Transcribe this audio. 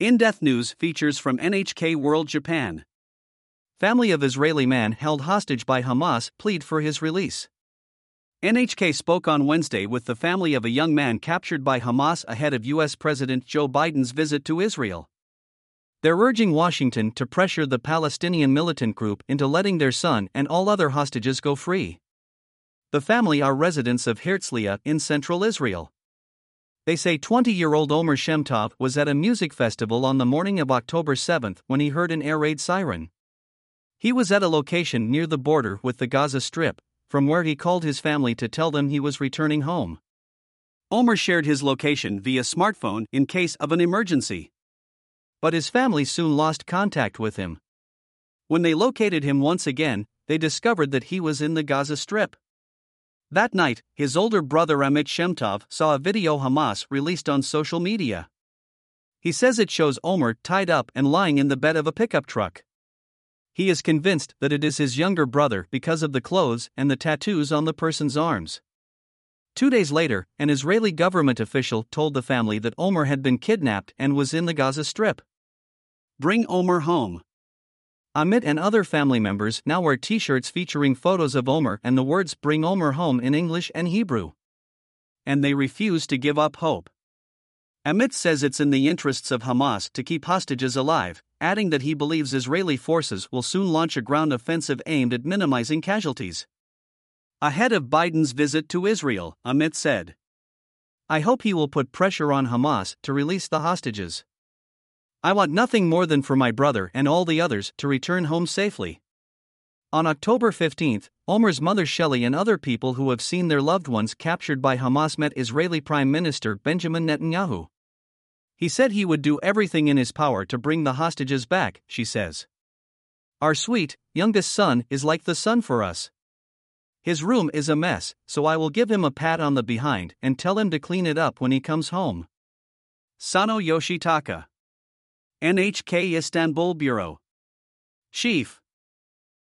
In Depth News features from NHK World Japan. Family of Israeli man held hostage by Hamas plead for his release. NHK spoke on Wednesday with the family of a young man captured by Hamas ahead of U.S. President Joe Biden's visit to Israel. They're urging Washington to pressure the Palestinian militant group into letting their son and all other hostages go free. The family are residents of Herzliya in central Israel. They say 20 year old Omer Shemtov was at a music festival on the morning of October 7 when he heard an air raid siren. He was at a location near the border with the Gaza Strip, from where he called his family to tell them he was returning home. Omer shared his location via smartphone in case of an emergency. But his family soon lost contact with him. When they located him once again, they discovered that he was in the Gaza Strip. That night, his older brother Amit Shemtov saw a video Hamas released on social media. He says it shows Omer tied up and lying in the bed of a pickup truck. He is convinced that it is his younger brother because of the clothes and the tattoos on the person's arms. Two days later, an Israeli government official told the family that Omer had been kidnapped and was in the Gaza Strip. Bring Omer home. Amit and other family members now wear t shirts featuring photos of Omer and the words Bring Omer Home in English and Hebrew. And they refuse to give up hope. Amit says it's in the interests of Hamas to keep hostages alive, adding that he believes Israeli forces will soon launch a ground offensive aimed at minimizing casualties. Ahead of Biden's visit to Israel, Amit said, I hope he will put pressure on Hamas to release the hostages. I want nothing more than for my brother and all the others to return home safely. On October 15, Omer's mother Shelley and other people who have seen their loved ones captured by Hamas met Israeli Prime Minister Benjamin Netanyahu. He said he would do everything in his power to bring the hostages back, she says. Our sweet, youngest son is like the sun for us. His room is a mess, so I will give him a pat on the behind and tell him to clean it up when he comes home. Sano Yoshitaka NHK Istanbul Bureau. Chief